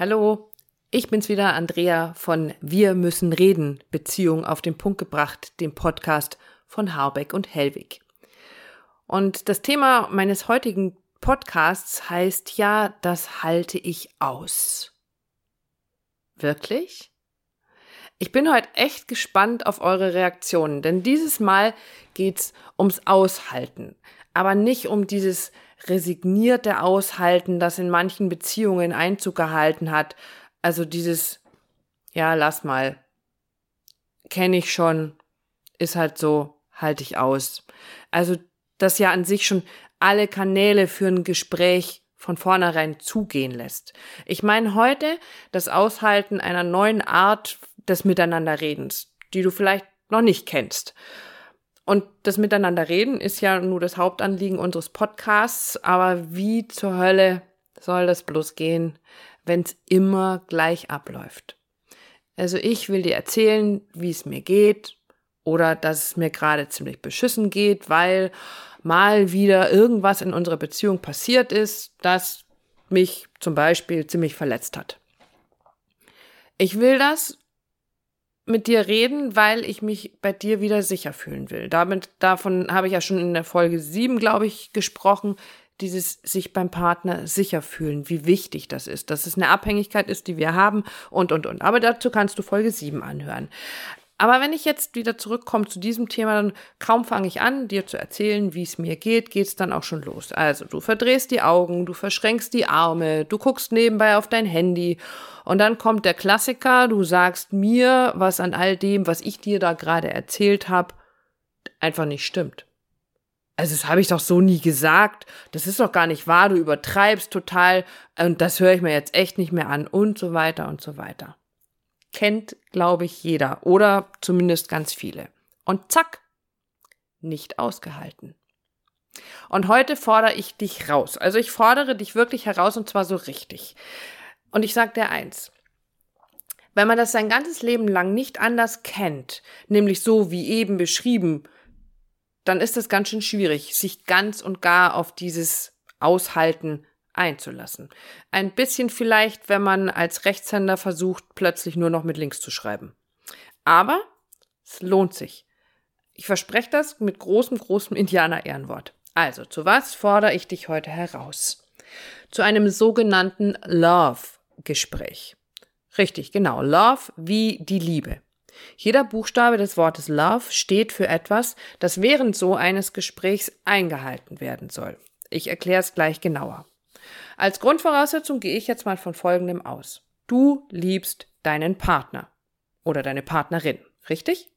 Hallo, ich bin's wieder, Andrea von Wir müssen reden, Beziehung auf den Punkt gebracht, dem Podcast von Harbeck und Hellwig. Und das Thema meines heutigen Podcasts heißt ja, das halte ich aus. Wirklich? Ich bin heute echt gespannt auf eure Reaktionen, denn dieses Mal geht's ums Aushalten, aber nicht um dieses resignierte Aushalten, das in manchen Beziehungen Einzug gehalten hat. Also dieses, ja, lass mal, kenne ich schon, ist halt so, halte ich aus. Also das ja an sich schon alle Kanäle für ein Gespräch von vornherein zugehen lässt. Ich meine heute das Aushalten einer neuen Art des Miteinanderredens, die du vielleicht noch nicht kennst. Und das Miteinanderreden ist ja nur das Hauptanliegen unseres Podcasts, aber wie zur Hölle soll das bloß gehen, wenn es immer gleich abläuft? Also ich will dir erzählen, wie es mir geht oder dass es mir gerade ziemlich beschissen geht, weil mal wieder irgendwas in unserer Beziehung passiert ist, das mich zum Beispiel ziemlich verletzt hat. Ich will das mit dir reden, weil ich mich bei dir wieder sicher fühlen will. Damit, davon habe ich ja schon in der Folge 7, glaube ich, gesprochen. Dieses sich beim Partner sicher fühlen, wie wichtig das ist, dass es eine Abhängigkeit ist, die wir haben und, und, und. Aber dazu kannst du Folge 7 anhören. Aber wenn ich jetzt wieder zurückkomme zu diesem Thema, dann kaum fange ich an, dir zu erzählen, wie es mir geht, geht es dann auch schon los. Also du verdrehst die Augen, du verschränkst die Arme, du guckst nebenbei auf dein Handy und dann kommt der Klassiker, du sagst mir, was an all dem, was ich dir da gerade erzählt habe, einfach nicht stimmt. Also das habe ich doch so nie gesagt. Das ist doch gar nicht wahr. Du übertreibst total und das höre ich mir jetzt echt nicht mehr an und so weiter und so weiter kennt, glaube ich, jeder oder zumindest ganz viele. Und zack, nicht ausgehalten. Und heute fordere ich dich raus. Also ich fordere dich wirklich heraus und zwar so richtig. Und ich sage dir eins. Wenn man das sein ganzes Leben lang nicht anders kennt, nämlich so wie eben beschrieben, dann ist es ganz schön schwierig, sich ganz und gar auf dieses Aushalten einzulassen. Ein bisschen vielleicht, wenn man als Rechtshänder versucht, plötzlich nur noch mit links zu schreiben. Aber es lohnt sich. Ich verspreche das mit großem, großem Indianer-Ehrenwort. Also, zu was fordere ich dich heute heraus? Zu einem sogenannten Love-Gespräch. Richtig, genau. Love wie die Liebe. Jeder Buchstabe des Wortes Love steht für etwas, das während so eines Gesprächs eingehalten werden soll. Ich erkläre es gleich genauer. Als Grundvoraussetzung gehe ich jetzt mal von Folgendem aus. Du liebst deinen Partner oder deine Partnerin, richtig?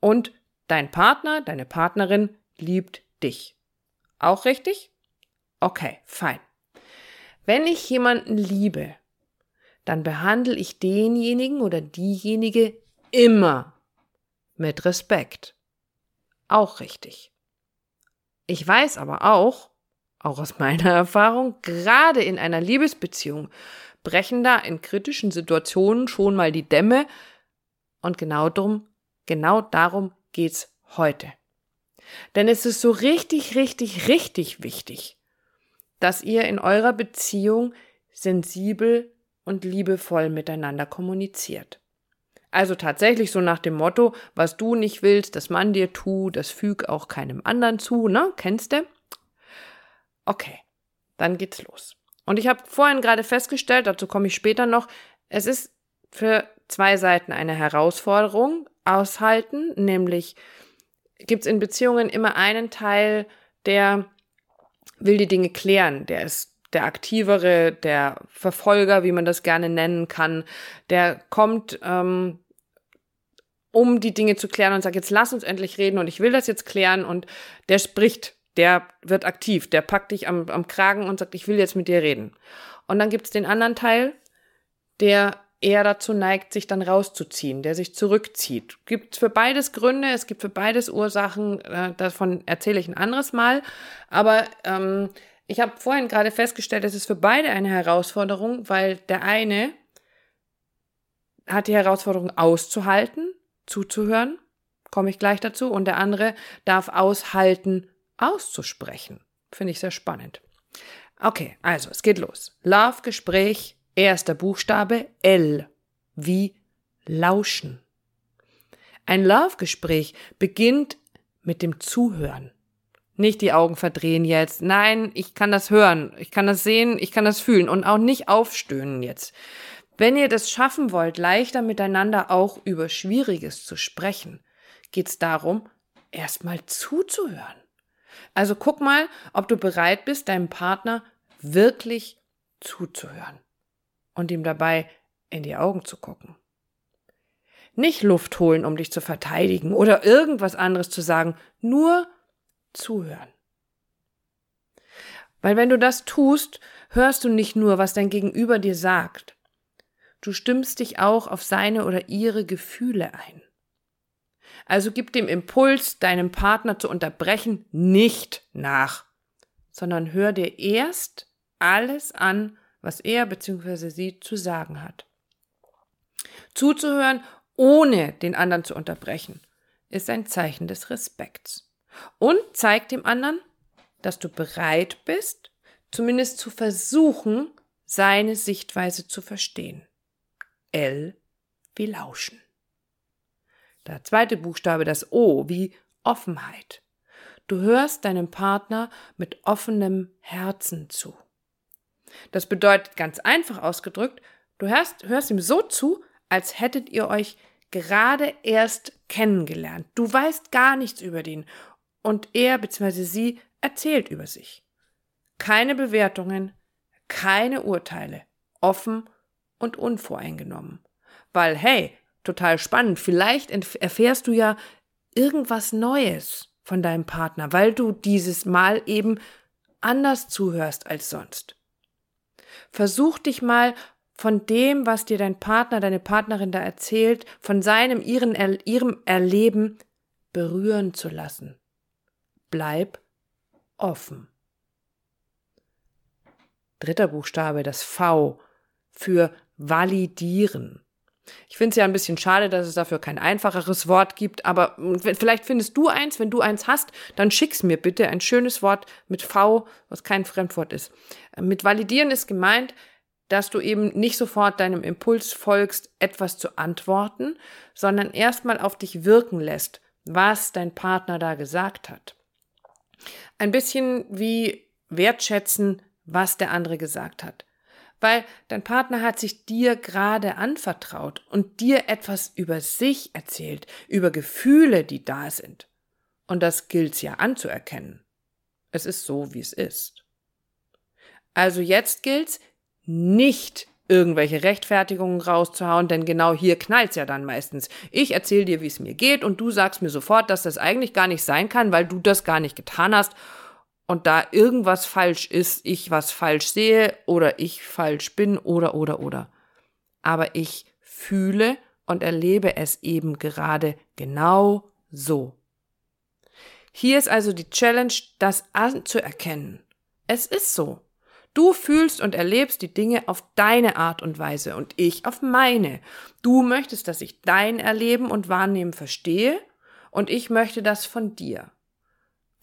Und dein Partner, deine Partnerin liebt dich. Auch richtig? Okay, fein. Wenn ich jemanden liebe, dann behandle ich denjenigen oder diejenige immer mit Respekt. Auch richtig. Ich weiß aber auch, auch aus meiner Erfahrung, gerade in einer Liebesbeziehung brechen da in kritischen Situationen schon mal die Dämme und genau drum, genau darum geht's heute. Denn es ist so richtig, richtig, richtig wichtig, dass ihr in eurer Beziehung sensibel und liebevoll miteinander kommuniziert. Also tatsächlich so nach dem Motto, was du nicht willst, dass man dir tut, das füg auch keinem anderen zu, ne? Kennst du? Okay, dann geht's los. Und ich habe vorhin gerade festgestellt, dazu komme ich später noch, es ist für zwei Seiten eine Herausforderung aushalten, nämlich gibt es in Beziehungen immer einen Teil, der will die Dinge klären, der ist der aktivere, der Verfolger, wie man das gerne nennen kann, der kommt, ähm, um die Dinge zu klären und sagt, jetzt lass uns endlich reden und ich will das jetzt klären und der spricht der wird aktiv, der packt dich am, am Kragen und sagt, ich will jetzt mit dir reden. Und dann gibt's den anderen Teil, der eher dazu neigt, sich dann rauszuziehen, der sich zurückzieht. Gibt für beides Gründe, es gibt für beides Ursachen, äh, davon erzähle ich ein anderes Mal. Aber ähm, ich habe vorhin gerade festgestellt, es ist für beide eine Herausforderung, weil der eine hat die Herausforderung auszuhalten, zuzuhören, komme ich gleich dazu, und der andere darf aushalten, auszusprechen. Finde ich sehr spannend. Okay, also es geht los. Love-Gespräch Erster Buchstabe L wie lauschen. Ein Love-Gespräch beginnt mit dem Zuhören. Nicht die Augen verdrehen jetzt. Nein, ich kann das hören, ich kann das sehen, ich kann das fühlen und auch nicht aufstöhnen jetzt. Wenn ihr das schaffen wollt, leichter miteinander auch über Schwieriges zu sprechen, geht es darum, erstmal zuzuhören. Also guck mal, ob du bereit bist, deinem Partner wirklich zuzuhören und ihm dabei in die Augen zu gucken. Nicht Luft holen, um dich zu verteidigen oder irgendwas anderes zu sagen, nur zuhören. Weil wenn du das tust, hörst du nicht nur, was dein Gegenüber dir sagt, du stimmst dich auch auf seine oder ihre Gefühle ein. Also gib dem Impuls, deinem Partner zu unterbrechen, nicht nach, sondern hör dir erst alles an, was er bzw. sie zu sagen hat. Zuzuhören, ohne den anderen zu unterbrechen, ist ein Zeichen des Respekts und zeigt dem anderen, dass du bereit bist, zumindest zu versuchen, seine Sichtweise zu verstehen. L wie Lauschen. Der zweite Buchstabe, das O, wie Offenheit. Du hörst deinem Partner mit offenem Herzen zu. Das bedeutet ganz einfach ausgedrückt, du hörst, hörst ihm so zu, als hättet ihr euch gerade erst kennengelernt. Du weißt gar nichts über den und er bzw. sie erzählt über sich. Keine Bewertungen, keine Urteile, offen und unvoreingenommen. Weil, hey, total spannend. Vielleicht erfährst du ja irgendwas Neues von deinem Partner, weil du dieses Mal eben anders zuhörst als sonst. Versuch dich mal von dem, was dir dein Partner, deine Partnerin da erzählt, von seinem, ihren, ihrem Erleben berühren zu lassen. Bleib offen. Dritter Buchstabe, das V für validieren. Ich finde es ja ein bisschen schade, dass es dafür kein einfacheres Wort gibt, aber vielleicht findest du eins. Wenn du eins hast, dann schick's mir bitte ein schönes Wort mit V, was kein Fremdwort ist. Mit validieren ist gemeint, dass du eben nicht sofort deinem Impuls folgst, etwas zu antworten, sondern erstmal auf dich wirken lässt, was dein Partner da gesagt hat. Ein bisschen wie wertschätzen, was der andere gesagt hat weil dein Partner hat sich dir gerade anvertraut und dir etwas über sich erzählt, über Gefühle, die da sind. Und das gilt's ja anzuerkennen. Es ist so, wie es ist. Also jetzt gilt's, nicht irgendwelche Rechtfertigungen rauszuhauen, denn genau hier knallt's ja dann meistens. Ich erzähle dir, wie es mir geht und du sagst mir sofort, dass das eigentlich gar nicht sein kann, weil du das gar nicht getan hast und da irgendwas falsch ist, ich was falsch sehe oder ich falsch bin oder oder oder. Aber ich fühle und erlebe es eben gerade genau so. Hier ist also die Challenge, das anzuerkennen. Es ist so. Du fühlst und erlebst die Dinge auf deine Art und Weise und ich auf meine. Du möchtest, dass ich dein Erleben und Wahrnehmen verstehe und ich möchte das von dir.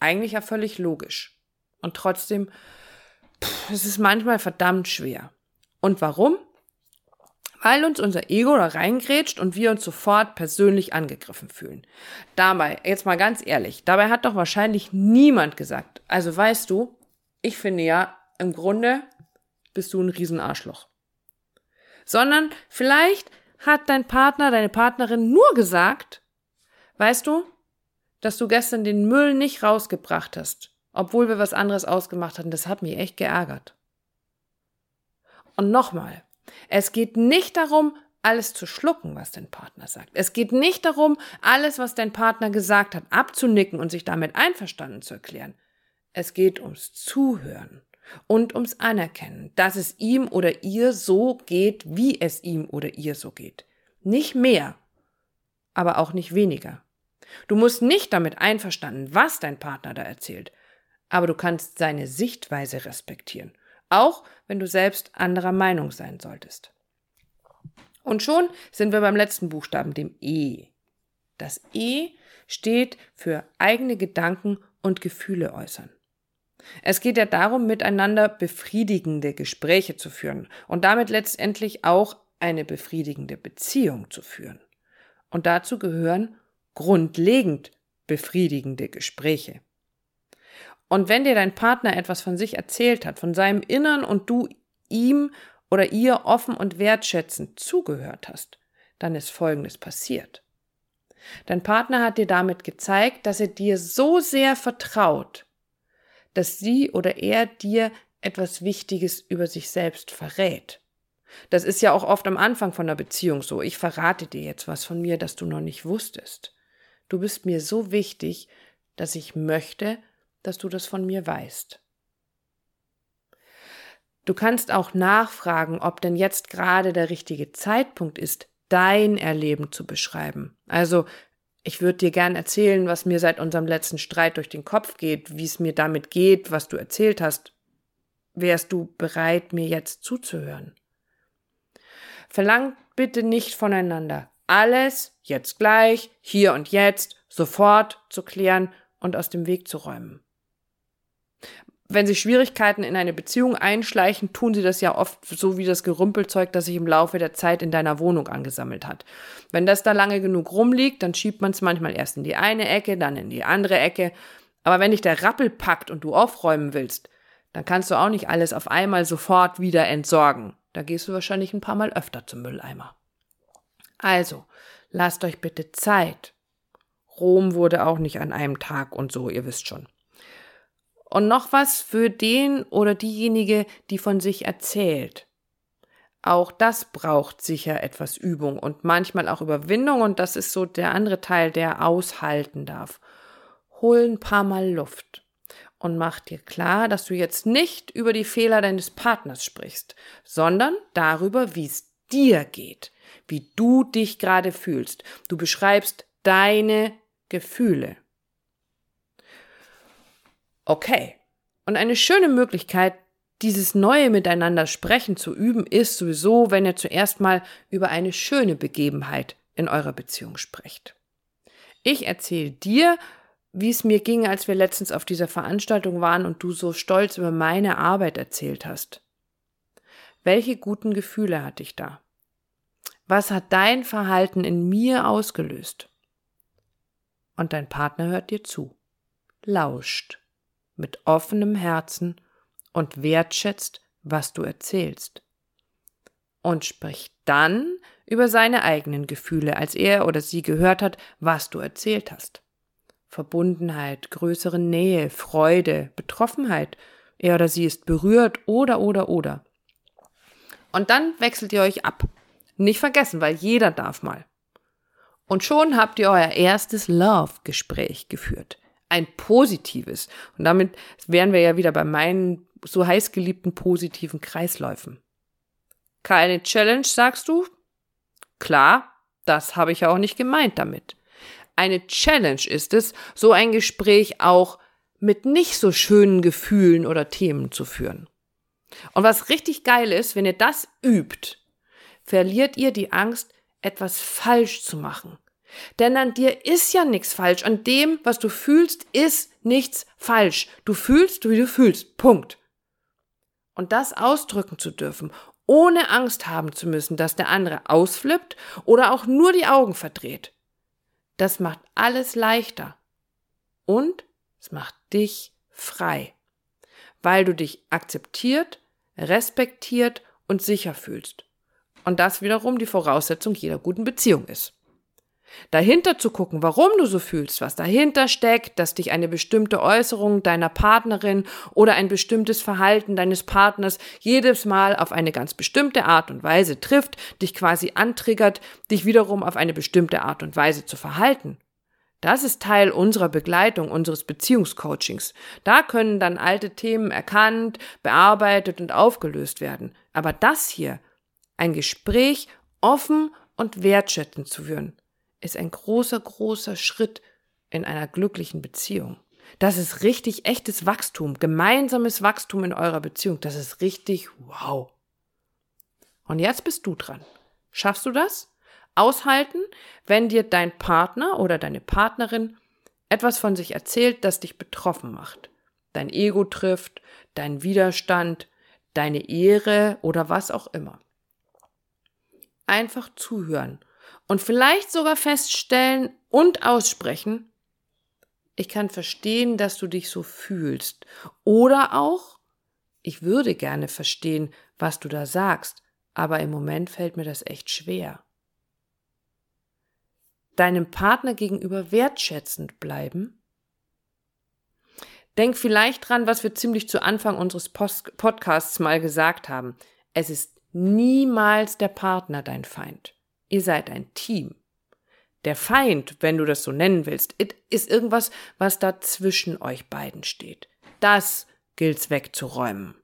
Eigentlich ja völlig logisch. Und trotzdem, pff, es ist manchmal verdammt schwer. Und warum? Weil uns unser Ego da reingrätscht und wir uns sofort persönlich angegriffen fühlen. Dabei, jetzt mal ganz ehrlich, dabei hat doch wahrscheinlich niemand gesagt. Also weißt du, ich finde ja, im Grunde bist du ein Riesenarschloch. Sondern vielleicht hat dein Partner, deine Partnerin nur gesagt, weißt du, dass du gestern den Müll nicht rausgebracht hast obwohl wir was anderes ausgemacht hatten. Das hat mich echt geärgert. Und nochmal, es geht nicht darum, alles zu schlucken, was dein Partner sagt. Es geht nicht darum, alles, was dein Partner gesagt hat, abzunicken und sich damit einverstanden zu erklären. Es geht ums Zuhören und ums Anerkennen, dass es ihm oder ihr so geht, wie es ihm oder ihr so geht. Nicht mehr, aber auch nicht weniger. Du musst nicht damit einverstanden, was dein Partner da erzählt aber du kannst seine Sichtweise respektieren, auch wenn du selbst anderer Meinung sein solltest. Und schon sind wir beim letzten Buchstaben, dem E. Das E steht für eigene Gedanken und Gefühle äußern. Es geht ja darum, miteinander befriedigende Gespräche zu führen und damit letztendlich auch eine befriedigende Beziehung zu führen. Und dazu gehören grundlegend befriedigende Gespräche. Und wenn dir dein Partner etwas von sich erzählt hat, von seinem Innern und du ihm oder ihr offen und wertschätzend zugehört hast, dann ist Folgendes passiert. Dein Partner hat dir damit gezeigt, dass er dir so sehr vertraut, dass sie oder er dir etwas Wichtiges über sich selbst verrät. Das ist ja auch oft am Anfang von der Beziehung so. Ich verrate dir jetzt was von mir, das du noch nicht wusstest. Du bist mir so wichtig, dass ich möchte, dass du das von mir weißt. Du kannst auch nachfragen, ob denn jetzt gerade der richtige Zeitpunkt ist, dein Erleben zu beschreiben. Also, ich würde dir gern erzählen, was mir seit unserem letzten Streit durch den Kopf geht, wie es mir damit geht, was du erzählt hast. Wärst du bereit, mir jetzt zuzuhören? Verlangt bitte nicht voneinander, alles jetzt gleich, hier und jetzt, sofort zu klären und aus dem Weg zu räumen wenn sich Schwierigkeiten in eine Beziehung einschleichen, tun sie das ja oft so wie das Gerümpelzeug, das sich im Laufe der Zeit in deiner Wohnung angesammelt hat. Wenn das da lange genug rumliegt, dann schiebt man es manchmal erst in die eine Ecke, dann in die andere Ecke. Aber wenn dich der Rappel packt und du aufräumen willst, dann kannst du auch nicht alles auf einmal sofort wieder entsorgen. Da gehst du wahrscheinlich ein paar Mal öfter zum Mülleimer. Also, lasst euch bitte Zeit. Rom wurde auch nicht an einem Tag und so, ihr wisst schon. Und noch was für den oder diejenige, die von sich erzählt. Auch das braucht sicher etwas Übung und manchmal auch Überwindung und das ist so der andere Teil, der aushalten darf. Hol ein paar Mal Luft und mach dir klar, dass du jetzt nicht über die Fehler deines Partners sprichst, sondern darüber, wie es dir geht, wie du dich gerade fühlst. Du beschreibst deine Gefühle. Okay. Und eine schöne Möglichkeit, dieses neue Miteinander sprechen zu üben, ist sowieso, wenn ihr zuerst mal über eine schöne Begebenheit in eurer Beziehung sprecht. Ich erzähle dir, wie es mir ging, als wir letztens auf dieser Veranstaltung waren und du so stolz über meine Arbeit erzählt hast. Welche guten Gefühle hatte ich da? Was hat dein Verhalten in mir ausgelöst? Und dein Partner hört dir zu, lauscht mit offenem Herzen und wertschätzt, was du erzählst. Und spricht dann über seine eigenen Gefühle, als er oder sie gehört hat, was du erzählt hast. Verbundenheit, größere Nähe, Freude, Betroffenheit. Er oder sie ist berührt oder oder oder. Und dann wechselt ihr euch ab. Nicht vergessen, weil jeder darf mal. Und schon habt ihr euer erstes Love-Gespräch geführt ein positives. Und damit wären wir ja wieder bei meinen so heiß geliebten positiven Kreisläufen. Keine Challenge, sagst du? Klar, das habe ich ja auch nicht gemeint damit. Eine Challenge ist es, so ein Gespräch auch mit nicht so schönen Gefühlen oder Themen zu führen. Und was richtig geil ist, wenn ihr das übt, verliert ihr die Angst, etwas falsch zu machen. Denn an dir ist ja nichts falsch. An dem, was du fühlst, ist nichts falsch. Du fühlst, wie du fühlst. Punkt. Und das ausdrücken zu dürfen, ohne Angst haben zu müssen, dass der andere ausflippt oder auch nur die Augen verdreht. Das macht alles leichter. Und es macht dich frei. Weil du dich akzeptiert, respektiert und sicher fühlst. Und das wiederum die Voraussetzung jeder guten Beziehung ist. Dahinter zu gucken, warum du so fühlst, was dahinter steckt, dass dich eine bestimmte Äußerung deiner Partnerin oder ein bestimmtes Verhalten deines Partners jedes Mal auf eine ganz bestimmte Art und Weise trifft, dich quasi antriggert, dich wiederum auf eine bestimmte Art und Weise zu verhalten. Das ist Teil unserer Begleitung, unseres Beziehungscoachings. Da können dann alte Themen erkannt, bearbeitet und aufgelöst werden. Aber das hier, ein Gespräch offen und wertschätzend zu führen, ist ein großer, großer Schritt in einer glücklichen Beziehung. Das ist richtig echtes Wachstum, gemeinsames Wachstum in eurer Beziehung. Das ist richtig wow. Und jetzt bist du dran. Schaffst du das? Aushalten, wenn dir dein Partner oder deine Partnerin etwas von sich erzählt, das dich betroffen macht. dein Ego trifft, dein Widerstand, deine Ehre oder was auch immer. Einfach zuhören und vielleicht sogar feststellen und aussprechen, ich kann verstehen, dass du dich so fühlst. Oder auch, ich würde gerne verstehen, was du da sagst, aber im Moment fällt mir das echt schwer. Deinem Partner gegenüber wertschätzend bleiben. Denk vielleicht dran, was wir ziemlich zu Anfang unseres Podcasts mal gesagt haben. Es ist niemals der Partner dein Feind. Ihr seid ein Team. Der Feind, wenn du das so nennen willst, ist irgendwas, was da zwischen euch beiden steht. Das gilt's wegzuräumen.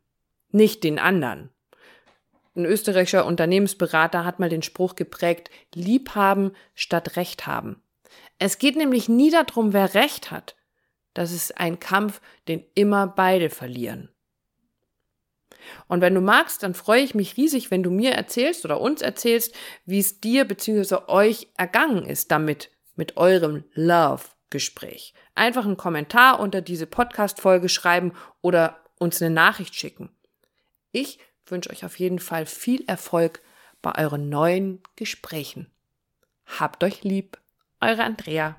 Nicht den anderen. Ein österreichischer Unternehmensberater hat mal den Spruch geprägt, lieb haben statt Recht haben. Es geht nämlich nie darum, wer Recht hat. Das ist ein Kampf, den immer beide verlieren. Und wenn du magst, dann freue ich mich riesig, wenn du mir erzählst oder uns erzählst, wie es dir bzw. euch ergangen ist damit, mit eurem Love-Gespräch. Einfach einen Kommentar unter diese Podcast-Folge schreiben oder uns eine Nachricht schicken. Ich wünsche euch auf jeden Fall viel Erfolg bei euren neuen Gesprächen. Habt euch lieb, eure Andrea.